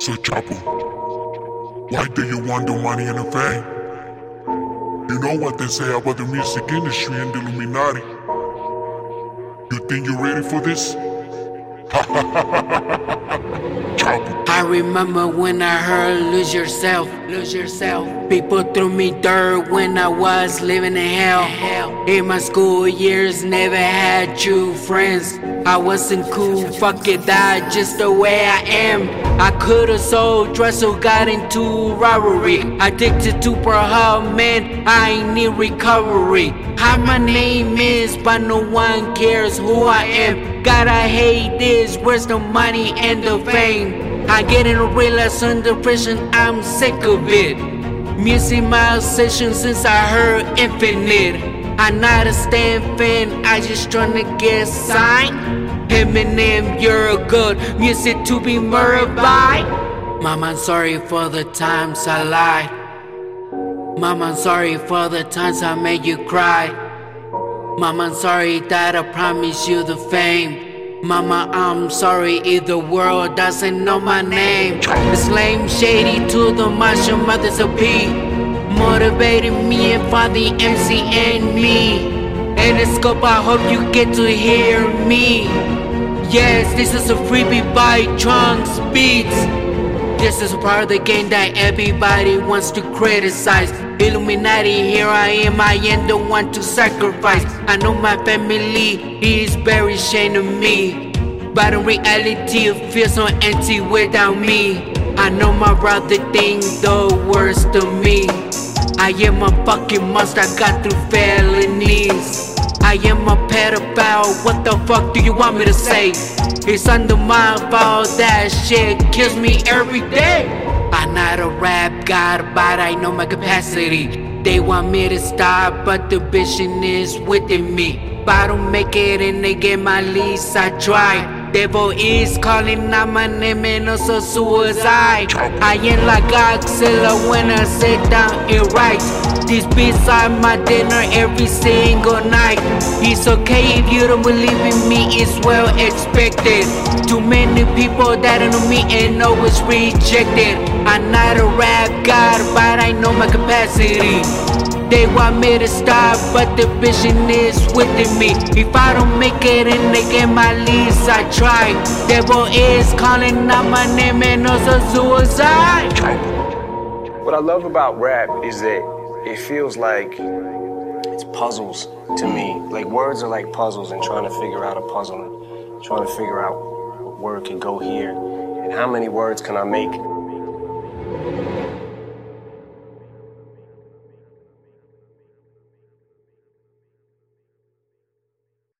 So Chapo, why do you want the money and the fame? You know what they say about the music industry and the Illuminati. You think you're ready for this? I remember when I heard lose yourself, lose yourself. People threw me dirt when I was living in hell. In my school years, never had true friends. I wasn't cool, fuck it, that just the way I am. I could've sold drugs, so got into robbery. Addicted to per man, I ain't need recovery. How my name is, but no one cares who I am. Gotta hate this, where's the money and the fame? I get in a realize under pressure, I'm sick of it. Music my obsession since I heard Infinite. I'm not a Stan fan, I just tryna get signed. Eminem, you're a good music to be murdered by. Mama, I'm sorry for the times I lied. Mama, I'm sorry for the times I made you cry. Mama, I'm sorry that I promised you the fame. Mama, I'm sorry if the world doesn't know my name. It's lame, shady to the Marshall Mathers of P motivating me and the MC and me. The scope, I hope you get to hear me. Yes, this is a freebie by Trunxks Beatz. This is part of the game that everybody wants to criticize. Illuminati, here I am, I am the one to sacrifice. I know my family is very ashamed of me. But in reality, it feels so empty without me. I know my brother think the worst of me. I am a fucking monster, I got through felonies. I am a pedophile, what the fuck do you want me to say? It's under my fault, that shit kills me every day. I'm not a rap god, but I know my capacity. They want me to stop, but the vision is within me. But I don't make it and they get my lease, I try. Devil is calling out my name and also suicide. I ain't like Godzilla when I sit down and write. This beats are my dinner every single night. It's okay if you don't believe in me, it's well expected. Too many people that know me and it's rejected. I'm not a rap god, but I know my capacity. They want me to stop, but the vision is within me. If I don't make it and they get my leads, I try. Devil is calling out my name and also suicide. What I love about rap is that it feels like it's puzzles to me. Like words are like puzzles and trying to figure out a puzzle and trying to figure out what word can go here and how many words can I make